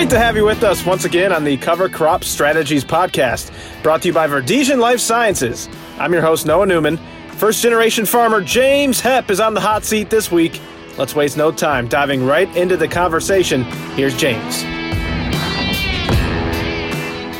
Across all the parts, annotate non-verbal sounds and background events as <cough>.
Great to have you with us once again on the Cover Crop Strategies podcast, brought to you by Verdesian Life Sciences. I'm your host, Noah Newman. First generation farmer James Hepp is on the hot seat this week. Let's waste no time diving right into the conversation. Here's James.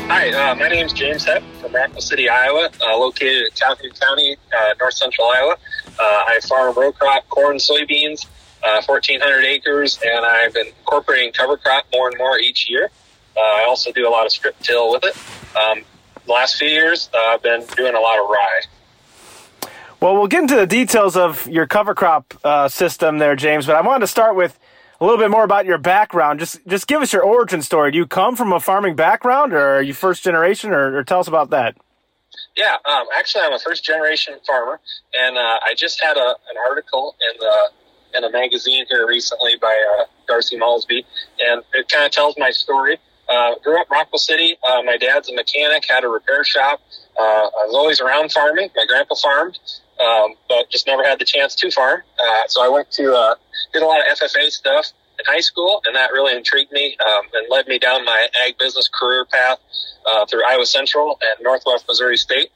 Hi, uh, my name is James Hepp from Rockwell City, Iowa, uh, located in Calhoun County, uh, north central Iowa. Uh, I farm row crop, corn, soybeans, 1,400 uh, acres, and I've been incorporating cover crop more and more each year. Uh, I also do a lot of strip till with it. Um, the last few years, I've been doing a lot of rye. Well, we'll get into the details of your cover crop uh, system there, James. But I wanted to start with a little bit more about your background. Just just give us your origin story. Do you come from a farming background, or are you first generation, or, or tell us about that? Yeah, um, actually, I'm a first generation farmer, and uh, I just had a, an article in the in a magazine here recently by uh, Darcy Maulsby, and it kind of tells my story. Uh, grew up in Rockwell City. Uh, my dad's a mechanic, had a repair shop. Uh, I was always around farming. My grandpa farmed, um, but just never had the chance to farm. Uh, so I went to uh, did a lot of FFA stuff in high school, and that really intrigued me um, and led me down my ag business career path uh, through Iowa Central and Northwest Missouri State.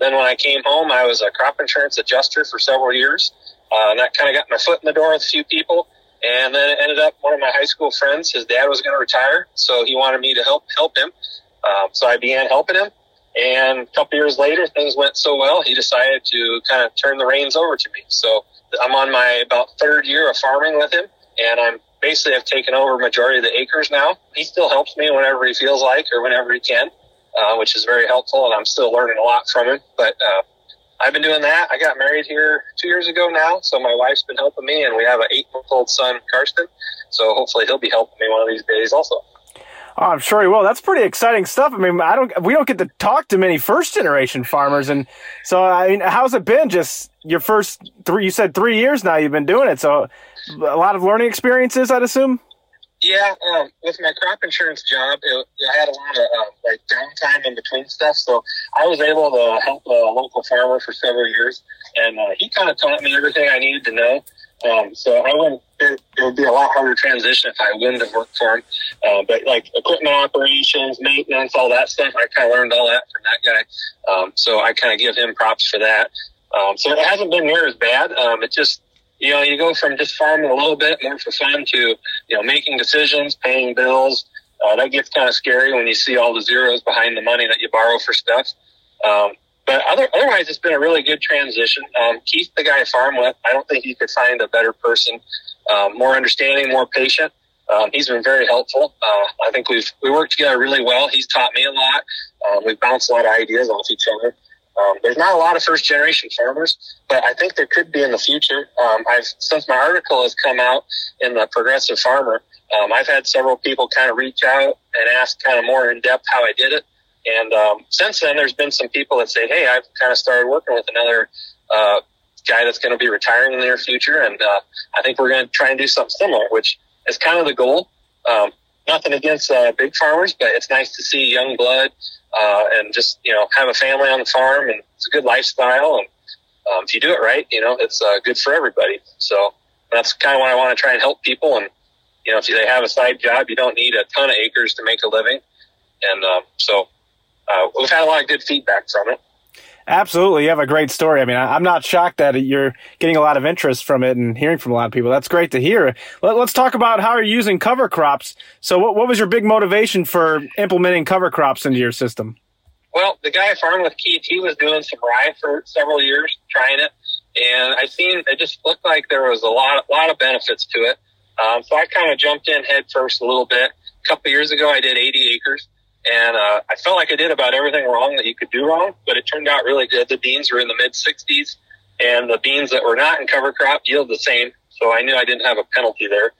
Then when I came home, I was a crop insurance adjuster for several years, uh, and that kind of got my foot in the door with a few people. And then it ended up one of my high school friends, his dad was going to retire, so he wanted me to help help him. Um, so I began helping him, and a couple years later, things went so well, he decided to kind of turn the reins over to me. So I'm on my about third year of farming with him, and I'm basically have taken over majority of the acres now. He still helps me whenever he feels like or whenever he can, uh, which is very helpful, and I'm still learning a lot from him. But uh, I've been doing that. I got married here two years ago now, so my wife's been helping me, and we have an eight-month-old son, Karsten. So hopefully he'll be helping me one of these days also. Oh, I'm sure he will. That's pretty exciting stuff. I mean, I don't, we don't get to talk to many first generation farmers. And so, I mean, how's it been? Just your first three, you said three years now you've been doing it. So a lot of learning experiences, I'd assume. Yeah, um, with my crop insurance job, it, I had a lot of uh, like downtime in between stuff, so I was able to help a local farmer for several years, and uh, he kind of taught me everything I needed to know. Um, so I wouldn't. It, it, would be a lot harder transition if I wouldn't have worked for him. Uh, but like equipment operations, maintenance, all that stuff, I kind of learned all that from that guy. Um, so I kind of give him props for that. Um, so it hasn't been near as bad. Um, it just you know, you go from just farming a little bit more for fun to, you know, making decisions, paying bills. Uh, that gets kind of scary when you see all the zeros behind the money that you borrow for stuff. Um, but other, otherwise, it's been a really good transition. Um, Keith, the guy I farm with, I don't think you could find a better person, um, more understanding, more patient. Um, he's been very helpful. Uh, I think we've we worked together really well. He's taught me a lot. Uh, we've bounced a lot of ideas off each other. Um, there's not a lot of first generation farmers, but I think there could be in the future. Um, I've since my article has come out in the Progressive Farmer, um, I've had several people kind of reach out and ask kind of more in depth how I did it. And um, since then, there's been some people that say, "Hey, I've kind of started working with another uh, guy that's going to be retiring in the near future, and uh, I think we're going to try and do something similar," which is kind of the goal. Um, nothing against uh, big farmers, but it's nice to see young blood uh, and just you know have a family on the farm, and it's a good lifestyle. And um, if you do it right, you know it's uh, good for everybody. So that's kind of what I want to try and help people. And you know, if they have a side job, you don't need a ton of acres to make a living. And um, so uh, we've had a lot of good feedback from it. Absolutely. You have a great story. I mean, I'm not shocked that you're getting a lot of interest from it and hearing from a lot of people. That's great to hear. Let, us talk about how you're using cover crops. So, what, what was your big motivation for implementing cover crops into your system? Well, the guy I farmed with Keith, he was doing some rye for several years, trying it, and I seen it just looked like there was a lot, a lot of benefits to it. Um, so I kind of jumped in head first a little bit. A couple years ago, I did 80 acres, and uh, I felt like I did about everything wrong that you could do wrong, but it turned out really good. The beans were in the mid 60s, and the beans that were not in cover crop yield the same. So I knew I didn't have a penalty there.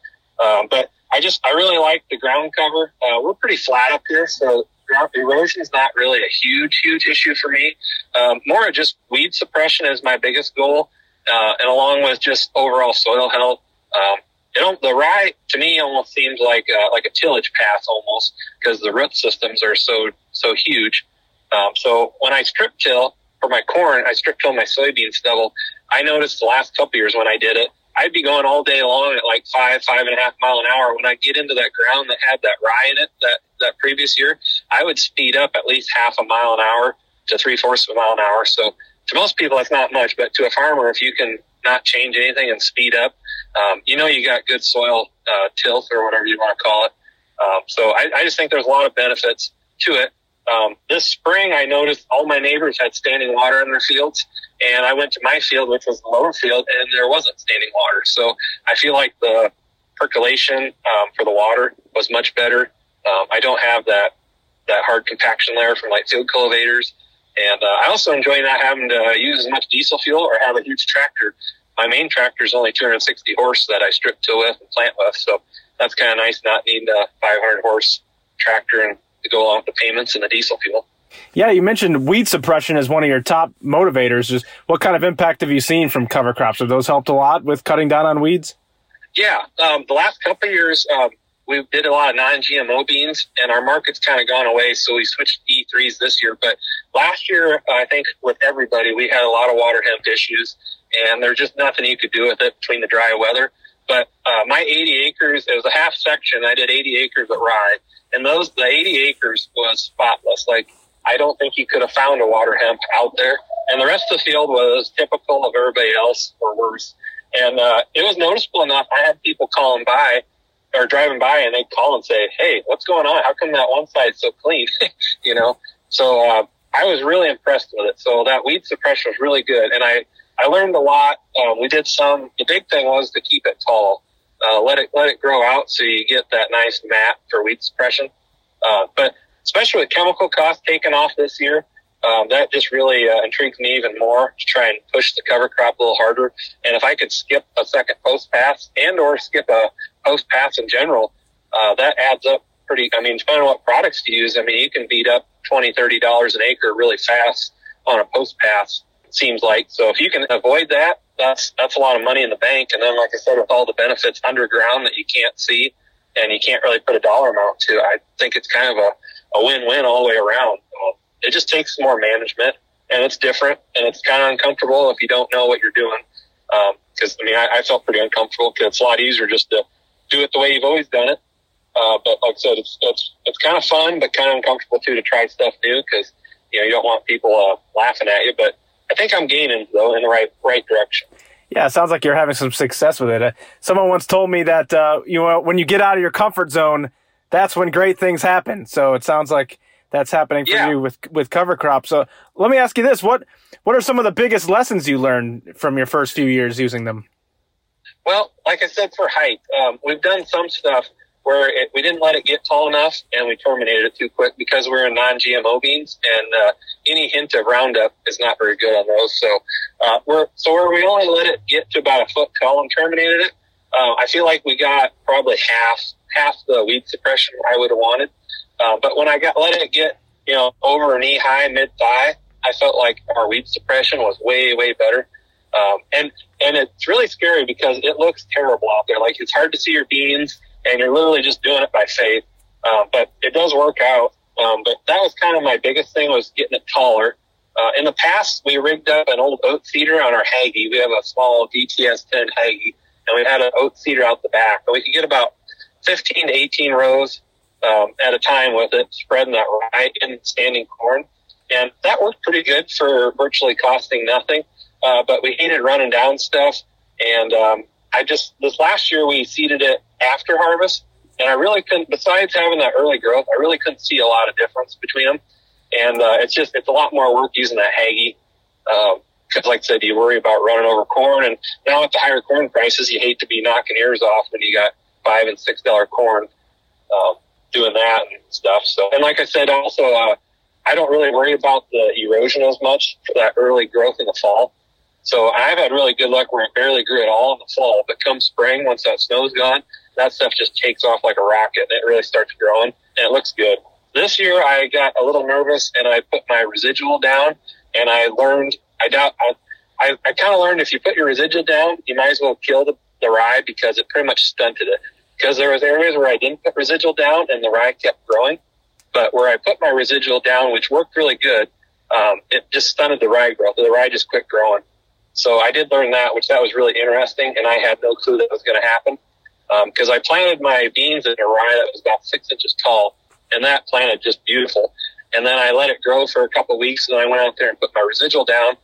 Um, but I just I really like the ground cover. Uh, we're pretty flat up here, so erosion is not really a huge huge issue for me. Um, more just weed suppression is my biggest goal, uh, and along with just overall soil health. Um, it the rye to me almost seems like uh, like a tillage path almost because the root systems are so so huge. Um, so when I strip till for my corn, I strip till my soybean stubble. I noticed the last couple years when I did it, I'd be going all day long at like five, five and a half mile an hour. When I get into that ground that had that rye in it that, that previous year, I would speed up at least half a mile an hour to three fourths of a mile an hour. So to most people, that's not much, but to a farmer, if you can not change anything and speed up, um, you know, you got good soil uh, tilth or whatever you want to call it. Um, so I, I just think there's a lot of benefits to it. Um, this spring, I noticed all my neighbors had standing water in their fields, and I went to my field, which was the lower field, and there wasn't standing water. So I feel like the percolation um, for the water was much better. Um, I don't have that that hard compaction layer from like field cultivators, and uh, I also enjoy not having to use as much diesel fuel or have a huge tractor. My main tractor is only 260 horse that I strip till with and plant with, so that's kind of nice not needing a 500 horse tractor and to go along with the payments and the diesel fuel. Yeah, you mentioned weed suppression as one of your top motivators. Just what kind of impact have you seen from cover crops? Have those helped a lot with cutting down on weeds? Yeah, um, the last couple of years, um, we did a lot of non-GMO beans, and our market's kind of gone away. So we switched to E3s this year. But last year, I think with everybody, we had a lot of water hemp issues, and there's just nothing you could do with it between the dry weather. But uh, my 80 acres, it was a half section. I did 80 acres at rye, and those the 80 acres was spotless. Like I don't think you could have found a water hemp out there. And the rest of the field was typical of everybody else or worse. And uh, it was noticeable enough. I had people calling by or driving by and they'd call and say, Hey, what's going on? How come that one side's so clean? <laughs> you know? So, uh, I was really impressed with it. So that weed suppression was really good. And I, I learned a lot. Um, we did some, the big thing was to keep it tall. Uh, let it, let it grow out so you get that nice mat for weed suppression. Uh, but especially with chemical costs taken off this year, um, that just really uh, intrigues me even more to try and push the cover crop a little harder. And if I could skip a second post pass and or skip a post pass in general, uh, that adds up pretty. I mean, depending on what products to use, I mean, you can beat up twenty, thirty dollars an acre really fast on a post pass. Seems like so. If you can avoid that, that's that's a lot of money in the bank. And then, like I said, with all the benefits underground that you can't see and you can't really put a dollar amount to, I think it's kind of a a win-win all the way around. it just takes more management, and it's different, and it's kind of uncomfortable if you don't know what you're doing. Because um, I mean, I, I, felt pretty uncomfortable because it's a lot easier just to do it the way you've always done it. Uh, but like I said, it's it's it's kind of fun, but kind of uncomfortable too to try stuff new because you know you don't want people uh, laughing at you. But I think I'm gaining though in the right right direction. Yeah, it sounds like you're having some success with it. Uh, someone once told me that uh, you know when you get out of your comfort zone, that's when great things happen. So it sounds like that's happening for yeah. you with with cover crop. So let me ask you this: what what are some of the biggest lessons you learned from your first few years using them? Well, like I said, for height, um, we've done some stuff where it, we didn't let it get tall enough and we terminated it too quick because we're in non-GMO beans and uh, any hint of Roundup is not very good on those. So uh, we're so where we only let it get to about a foot tall and terminated it. Uh, I feel like we got probably half half the weed suppression I would have wanted. Uh, but when I got let it get you know over knee high, mid thigh, I felt like our weed suppression was way way better. Um, and and it's really scary because it looks terrible out there. Like it's hard to see your beans, and you're literally just doing it by faith. Um, but it does work out. Um, but that was kind of my biggest thing was getting it taller. Uh, in the past, we rigged up an old oat seeder on our Hagie. We have a small DTS 10 Hagie, and we had an oat seeder out the back. And we could get about 15 to 18 rows um, at a time with it, spreading that right in standing corn. And that worked pretty good for virtually costing nothing. Uh, but we hated running down stuff. And um, I just, this last year, we seeded it after harvest. And I really couldn't, besides having that early growth, I really couldn't see a lot of difference between them. And uh, it's just, it's a lot more work using that Hagie. Because, um, like I said, you worry about running over corn. And now with the higher corn prices, you hate to be knocking ears off when you got five and six dollar corn, um, doing that and stuff. So, and like I said, also, uh, I don't really worry about the erosion as much for that early growth in the fall. So I've had really good luck where it barely grew at all in the fall, but come spring, once that snow's gone, that stuff just takes off like a rocket and it really starts growing and it looks good. This year I got a little nervous and I put my residual down and I learned, I doubt, I, I, I kind of learned if you put your residual down, you might as well kill the the rye because it pretty much stunted it. Because there was areas where I didn't put residual down and the rye kept growing, but where I put my residual down, which worked really good, um, it just stunted the rye growth. The rye just quit growing. So I did learn that, which that was really interesting, and I had no clue that was going to happen because um, I planted my beans in a rye that was about six inches tall, and that planted just beautiful. And then I let it grow for a couple weeks, and I went out there and put my residual down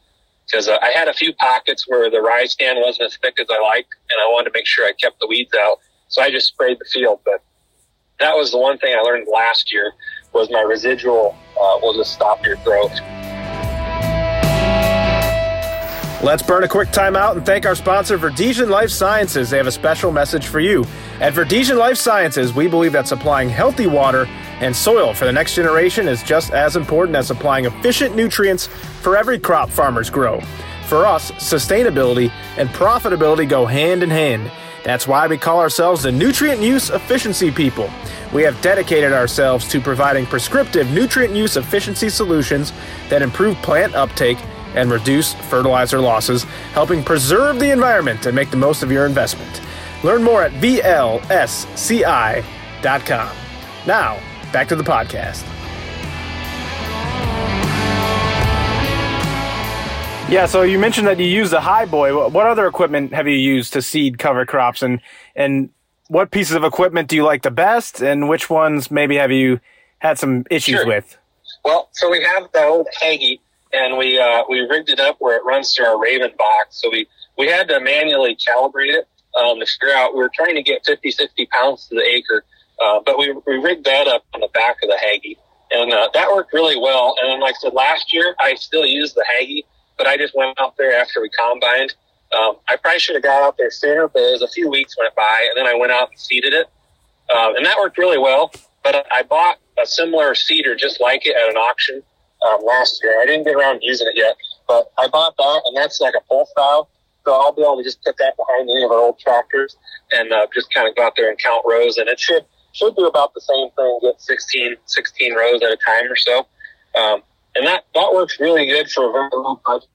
because uh, I had a few pockets where the rye stand wasn't as thick as I liked, and I wanted to make sure I kept the weeds out. So I just sprayed the field. But that was the one thing I learned last year was my residual uh, will just stop your growth. Let's burn a quick timeout and thank our sponsor, Verdesian Life Sciences. They have a special message for you. At Verdesian Life Sciences, we believe that supplying healthy water and soil for the next generation is just as important as supplying efficient nutrients for every crop farmers grow. For us, sustainability and profitability go hand in hand. That's why we call ourselves the Nutrient Use Efficiency People. We have dedicated ourselves to providing prescriptive nutrient use efficiency solutions that improve plant uptake and reduce fertilizer losses, helping preserve the environment and make the most of your investment. Learn more at VLSCI.com. Now, back to the podcast. Yeah, so you mentioned that you use the high boy. What other equipment have you used to seed cover crops, and and what pieces of equipment do you like the best, and which ones maybe have you had some issues sure. with? Well, so we have the old Hagie, and we uh, we rigged it up where it runs through our Raven box. So we we had to manually calibrate it um, to figure out. We were trying to get 50, 60 pounds to the acre, uh, but we we rigged that up on the back of the Hagie, and uh, that worked really well. And then, like I said, last year I still used the Hagie but I just went out there after we combined. Um, I probably should have got out there sooner, but it was a few weeks went by, and then I went out and seeded it, um, and that worked really well. But I bought a similar seeder just like it at an auction um, last year. I didn't get around to using it yet, but I bought that, and that's like a pull style. So I'll be able to just put that behind any of our old tractors and uh, just kind of go out there and count rows, and it should should do about the same thing, get 16, 16 rows at a time or so. Um, and that that works really good for a very low budget.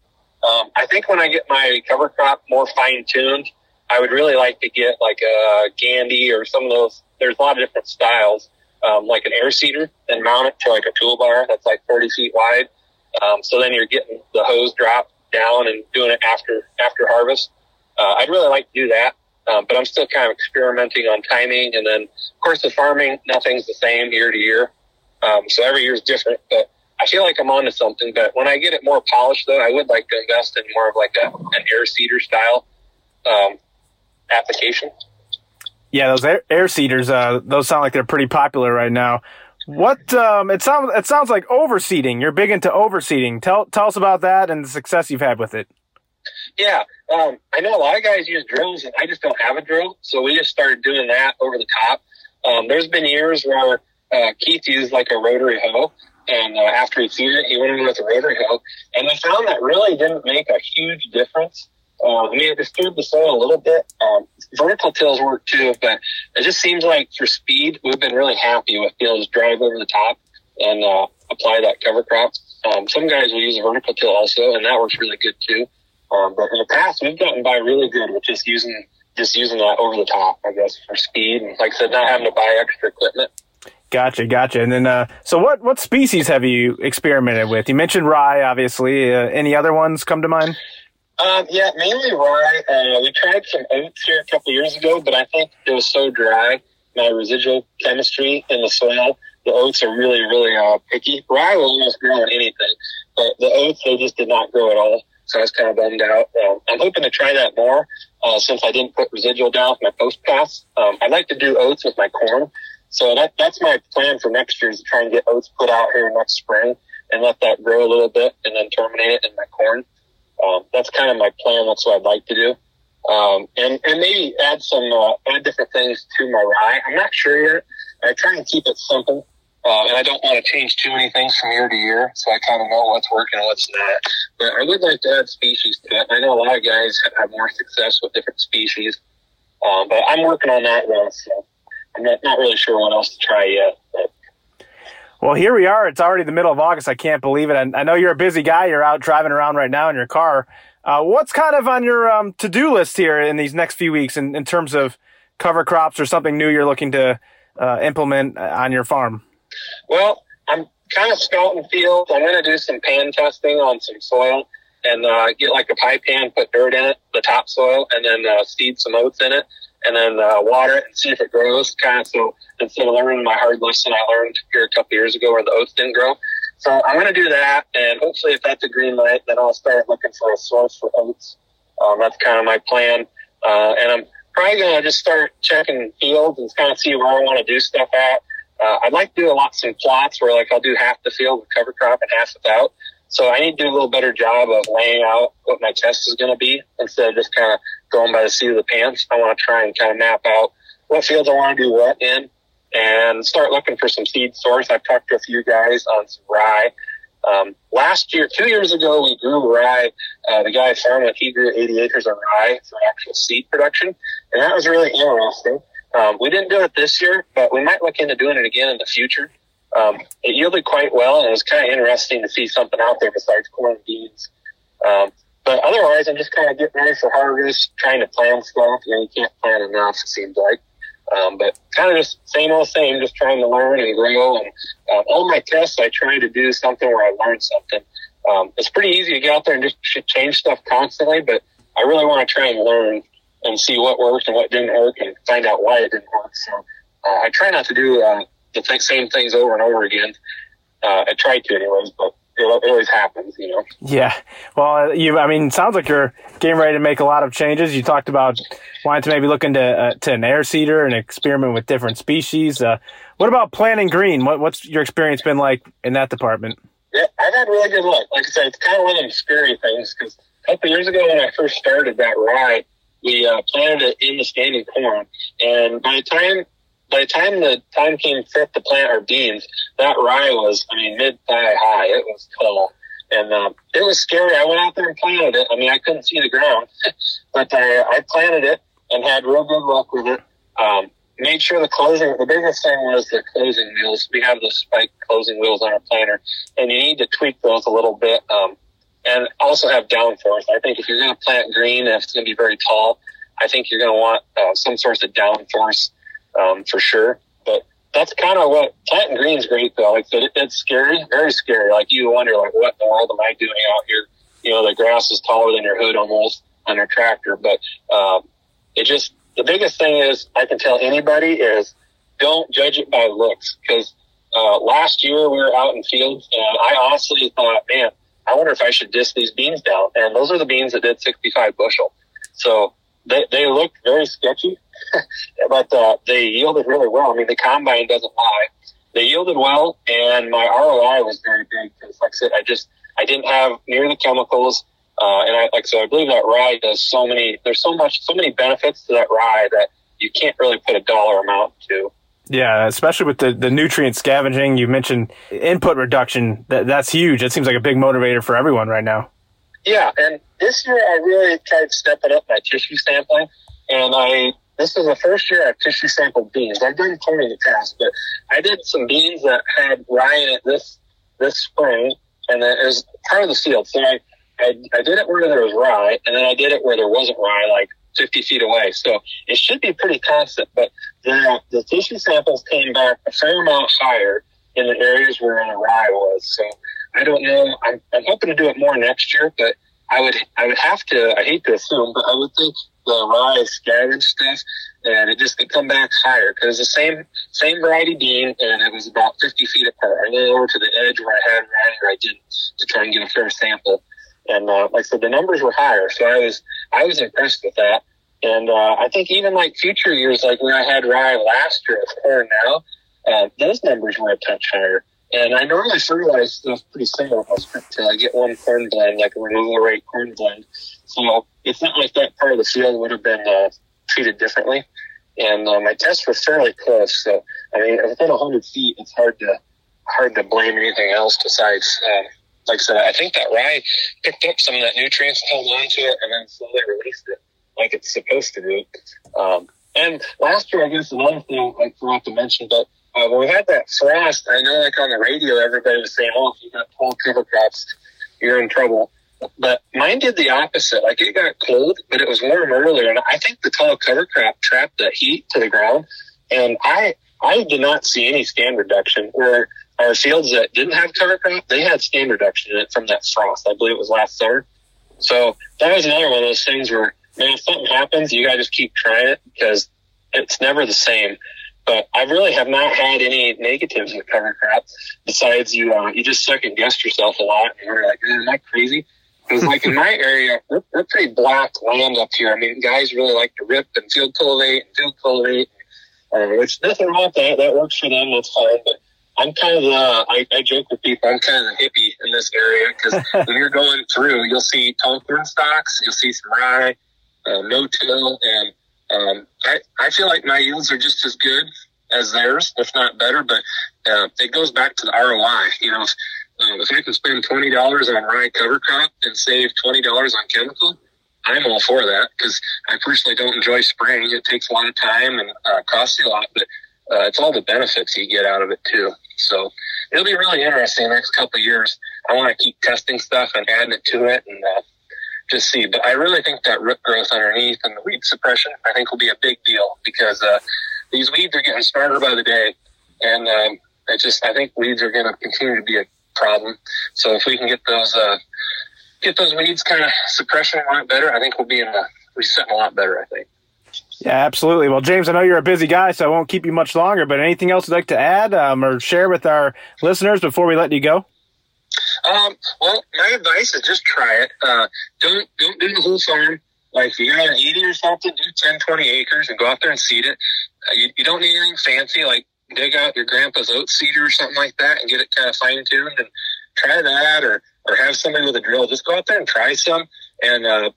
Um, I think when I get my cover crop more fine tuned, I would really like to get like a Gandy or some of those. There's a lot of different styles, um, like an air seeder, and mount it to like a toolbar that's like 40 feet wide. Um, so then you're getting the hose drop down and doing it after after harvest. Uh, I'd really like to do that, um, but I'm still kind of experimenting on timing. And then, of course, the farming, nothing's the same year to year. Um, so every year is different. But I feel like I'm onto something, but when I get it more polished, though, I would like to invest in more of like a, an air seeder style um, application. Yeah, those air, air seeders, uh, those sound like they're pretty popular right now. What um, it sounds it sounds like overseeding. You're big into overseeding. Tell tell us about that and the success you've had with it. Yeah, um, I know a lot of guys use drills, and I just don't have a drill, so we just started doing that over the top. Um, there's been years where uh, Keith used like a rotary hoe, and uh, after he seeded it, he went in with a rotary hoe, and we found that really didn't make a huge difference. Uh, I mean, it disturbed the soil a little bit. Um, vertical tills work too, but it just seems like for speed, we've been really happy with being able to drive over the top and uh, apply that cover crop. Um, some guys will use a vertical till also, and that works really good too. Um, but in the past, we've gotten by really good with just using just using that over the top, I guess, for speed and, like I said, not having to buy extra equipment. Gotcha, gotcha. And then, uh, so what what species have you experimented with? You mentioned rye, obviously. Uh, any other ones come to mind? Um, yeah, mainly rye. Uh, we tried some oats here a couple years ago, but I think it was so dry. My residual chemistry in the soil, the oats are really, really uh, picky. Rye will almost grow on anything, but the oats they just did not grow at all. So I was kind of bummed out. Um, I'm hoping to try that more uh, since I didn't put residual down with my post pass. Um, I'd like to do oats with my corn so that that's my plan for next year is to try and get oats put out here next spring and let that grow a little bit and then terminate it in my corn. Um, that's kind of my plan. That's what I'd like to do. Um, and, and maybe add some, uh, add different things to my rye. I'm not sure yet. I try and keep it simple. Uh, and I don't want to change too many things from year to year, so I kind of know what's working and what's not. But I would like to add species to it. I know a lot of guys have had more success with different species, um, but I'm working on that now. So I'm not, not really sure what else to try yet. But. Well, here we are. It's already the middle of August. I can't believe it. I, I know you're a busy guy. You're out driving around right now in your car. Uh, what's kind of on your um, to do list here in these next few weeks in, in terms of cover crops or something new you're looking to uh, implement uh, on your farm? Well, I'm kind of scouting fields. I'm going to do some pan testing on some soil. and uh, get like a pie pan, put dirt in it, the topsoil, and then uh, seed some oats in it, and then uh, water it and see if it grows. Kind of so instead of learning my hard lesson I learned here a couple years ago where the oats didn't grow. So I'm going to do that, and hopefully if that's a green light, then I'll start looking for a source for oats. Um, that's kind of my plan, uh, and I'm probably going to just start checking fields and kind of see where I want to do stuff at. Uh, I'd like to do a lot some plots where like I'll do half the field with cover crop and half without. So I need to do a little better job of laying out what my test is going to be instead of just kind of going by the seat of the pants. I want to try and kind of map out what fields I want to do what in and start looking for some seed source. I've talked to a few guys on some rye. Um, last year, two years ago, we grew rye. Uh, the guy farming, he grew 80 acres of rye for actual seed production. And that was really interesting. Um, we didn't do it this year, but we might look into doing it again in the future. Um, it yielded quite well, and it was kind of interesting to see something out there besides corn and beans. Um, but otherwise, I'm just kind of getting ready for harvest, trying to plan stuff. You know, you can't plan enough, it seems like. Um, but kind of just same old same, just trying to learn and grow. And uh, all my tests, I try to do something where I learn something. Um, it's pretty easy to get out there and just change stuff constantly, but I really want to try and learn and see what worked and what didn't work and find out why it didn't work. So uh, I try not to do uh, the th- same things over and over again. Uh, I try to, anyways, but it, always happens, you know. Yeah. Well, you. I mean, sounds like you're getting ready to make a lot of changes. You talked about wanting to maybe look into uh, to an air seeder and experiment with different species. Uh, what about planting green? What, what's your experience been like in that department? Yeah, I've had really good luck. Like I said, it's kind of one of them scary things because a couple years ago when I first started that ride, we uh, planted it in the standing corn, and by the time by the time the time came fit to plant our beans, that rye was, I mean, mid thigh high. It was tall. And uh, it was scary. I went out there and planted it. I mean, I couldn't see the ground, <laughs> but I, I planted it and had real good luck with it. Um, made sure the closing, the biggest thing was the closing wheels. We have the spike closing wheels on our planter, and you need to tweak those a little bit. Um, and also have downforce. I think if you're going to plant green, if it's going to be very tall, I think you're going to want uh, some sort of downforce um, for sure. But that's kind of what planting green is great though. Like it, it's scary, very scary. Like you wonder, like, what in the world am I doing out here? You know, the grass is taller than your hood almost on your tractor. But um, it just the biggest thing is I can tell anybody is don't judge it by looks because uh, last year we were out in fields and I honestly thought, man, I wonder if I should disc these beans down. And those are the beans that did 65 bushel. So they, they looked very sketchy, <laughs> but uh, they yielded really well. I mean, the combine doesn't lie. They yielded well, and my ROI was very big because, like I said, I just I didn't have near the chemicals, uh, and I like so I believe that rye does so many. There's so much, so many benefits to that rye that you can't really put a dollar amount to. Yeah, especially with the, the nutrient scavenging. You mentioned input reduction. That that's huge. It seems like a big motivator for everyone right now. Yeah, and this year I really tried stepping up my tissue sampling, and I this is the first year I've tissue sampled beans. I've done corn in the past, but I did some beans that had rye in it this this spring, and it was part of the field. So I, I I did it where there was rye, and then I did it where there wasn't rye, like 50 feet away. So it should be pretty constant. But the the tissue samples came back a fair amount higher in the areas where the rye was. So I don't know. I'm, I'm hoping to do it more next year, but I would I would have to. I hate to assume, but I would think the rye scattered stuff, and it just could come back higher because the same same variety bean, and it was about 50 feet apart. I went over to the edge where I had rye, or I didn't, to try and get a fair sample. And uh, like I said, the numbers were higher, so I was I was impressed with that. And uh, I think even like future years, like when I had rye last year, it's corn now, uh, those numbers were a touch higher. And I normally fertilize stuff pretty similar until I get one corn blend, like a removal rate corn blend. So it's not like that part of the field would have been uh, treated differently. And uh, my tests were fairly close. So I mean, within 100 feet, it's hard to hard to blame anything else besides. Uh, like I said, I think that rye picked up some of that nutrients, held on to it, and then slowly released it like it's supposed to do. Um, and last year, I guess another thing I forgot to mention, but uh, when we had that frost, I know like on the radio, everybody was saying, "Oh, if you got tall cover crops, you're in trouble." But mine did the opposite. Like it got cold, but it was warm earlier, and I think the tall cover crop trapped the heat to the ground. And I, I did not see any stand reduction. Where our fields that didn't have cover crop, they had stand reduction in it from that frost. I believe it was last summer. So that was another one of those things where, man, if something happens, you got to just keep trying it because it's never the same. But I really have not had any negatives with cover crop besides you, uh, you just second guessed yourself a lot and you're like, am I crazy? Because like in my <laughs> area, we're, we're pretty black land up here. I mean, guys really like to rip and field cultivate and field cultivate, uh, which nothing wrong with that. That works for them. That's fine. But I'm kind of the, I, I joke with people, I'm kind of the hippie in this area because <laughs> when you're going through, you'll see tall corn stalks, you'll see some rye, uh, no-till, and um, I, I feel like my yields are just as good as theirs, if not better, but uh, it goes back to the ROI. You know, if, um, if I can spend $20 on rye cover crop and save $20 on chemical, I'm all for that because I personally don't enjoy spraying. It takes a lot of time and uh, costs a lot, but uh, it's all the benefits you get out of it too. So it'll be really interesting the next couple years. I want to keep testing stuff and adding it to it and uh, just see. But I really think that root growth underneath and the weed suppression, I think will be a big deal because uh, these weeds are getting smarter by the day. And um, I just, I think weeds are going to continue to be a problem. So if we can get those, uh, get those weeds kind of suppression a lot better, I think we'll be in a, we're setting a lot better, I think. Yeah, absolutely. Well, James, I know you're a busy guy, so I won't keep you much longer. But anything else you'd like to add um, or share with our listeners before we let you go? Um, well, my advice is just try it. Uh, don't don't do the whole farm. Like if you got an 80 or something, do 10, 20 acres and go out there and seed it. Uh, you, you don't need anything fancy, like dig out your grandpa's oat seeder or something like that and get it kind of fine tuned and try that or, or have somebody with a drill. Just go out there and try some and, uh,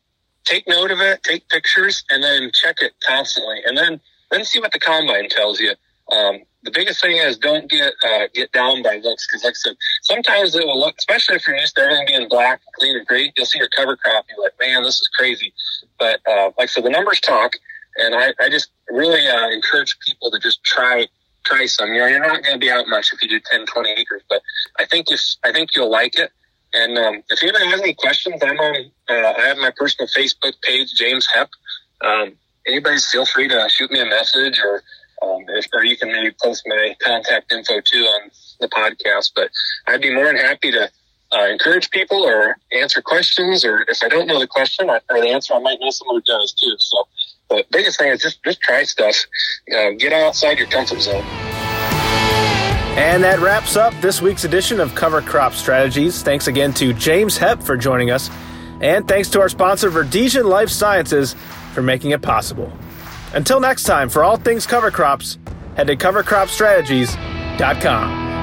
take note of it, take pictures, and then check it constantly, and then then see what the combine tells you. Um, the biggest thing is don't get uh, get down by looks because, like I said, sometimes it will look, especially if you're used to everything being black, clean, and great. You'll see your cover crop, you're like, man, this is crazy. But uh, like I said, the numbers talk, and I, I just really uh, encourage people to just try try some. You know, you're not going to be out much if you do 10, 20 acres, but I think you I think you'll like it. And um, if anybody has any questions, I'm on. Uh, I have my personal Facebook page, James Hepp. Um, anybody, feel free to shoot me a message, or um, if, or you can maybe post my contact info too on the podcast. But I'd be more than happy to uh, encourage people or answer questions, or if I don't know the question or the answer, I might know someone who does too. So, the biggest thing is just just try stuff. Uh, get outside your comfort zone. And that wraps up this week's edition of Cover Crop Strategies. Thanks again to James Hepp for joining us. And thanks to our sponsor, Verdesian Life Sciences, for making it possible. Until next time, for all things cover crops, head to covercropstrategies.com.